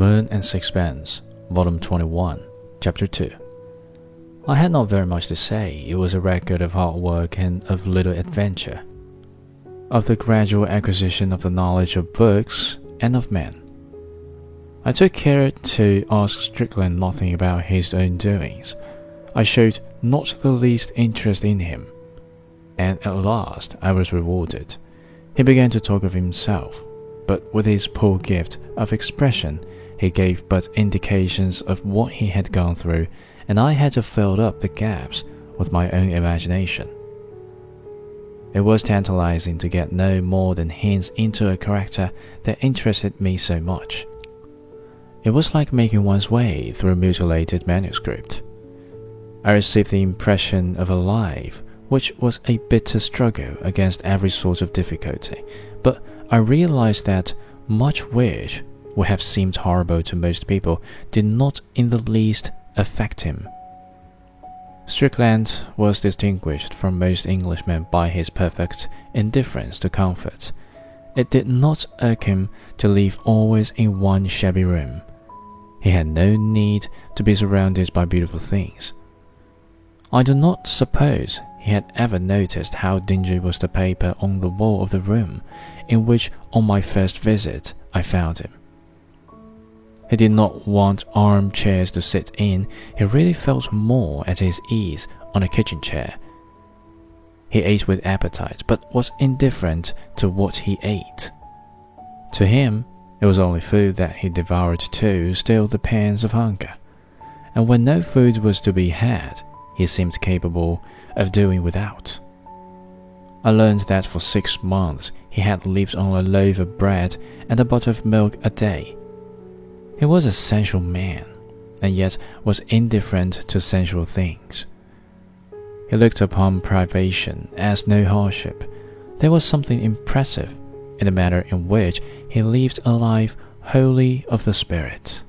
and Sixpence, Volume 21, Chapter 2. I had not very much to say. It was a record of hard work and of little adventure, of the gradual acquisition of the knowledge of books and of men. I took care to ask Strickland nothing about his own doings. I showed not the least interest in him, and at last I was rewarded. He began to talk of himself, but with his poor gift of expression, he gave but indications of what he had gone through, and I had to fill up the gaps with my own imagination. It was tantalizing to get no more than hints into a character that interested me so much. It was like making one's way through a mutilated manuscript. I received the impression of a life which was a bitter struggle against every sort of difficulty, but I realized that much which would have seemed horrible to most people did not in the least affect him. Strickland was distinguished from most Englishmen by his perfect indifference to comfort. It did not irk him to live always in one shabby room. He had no need to be surrounded by beautiful things. I do not suppose he had ever noticed how dingy was the paper on the wall of the room in which, on my first visit, I found him. He did not want armchairs to sit in, he really felt more at his ease on a kitchen chair. He ate with appetite, but was indifferent to what he ate. To him, it was only food that he devoured to still the pangs of hunger. And when no food was to be had, he seemed capable of doing without. I learned that for six months he had lived on a loaf of bread and a bottle of milk a day. He was a sensual man, and yet was indifferent to sensual things. He looked upon privation as no hardship. There was something impressive in the manner in which he lived a life wholly of the spirit.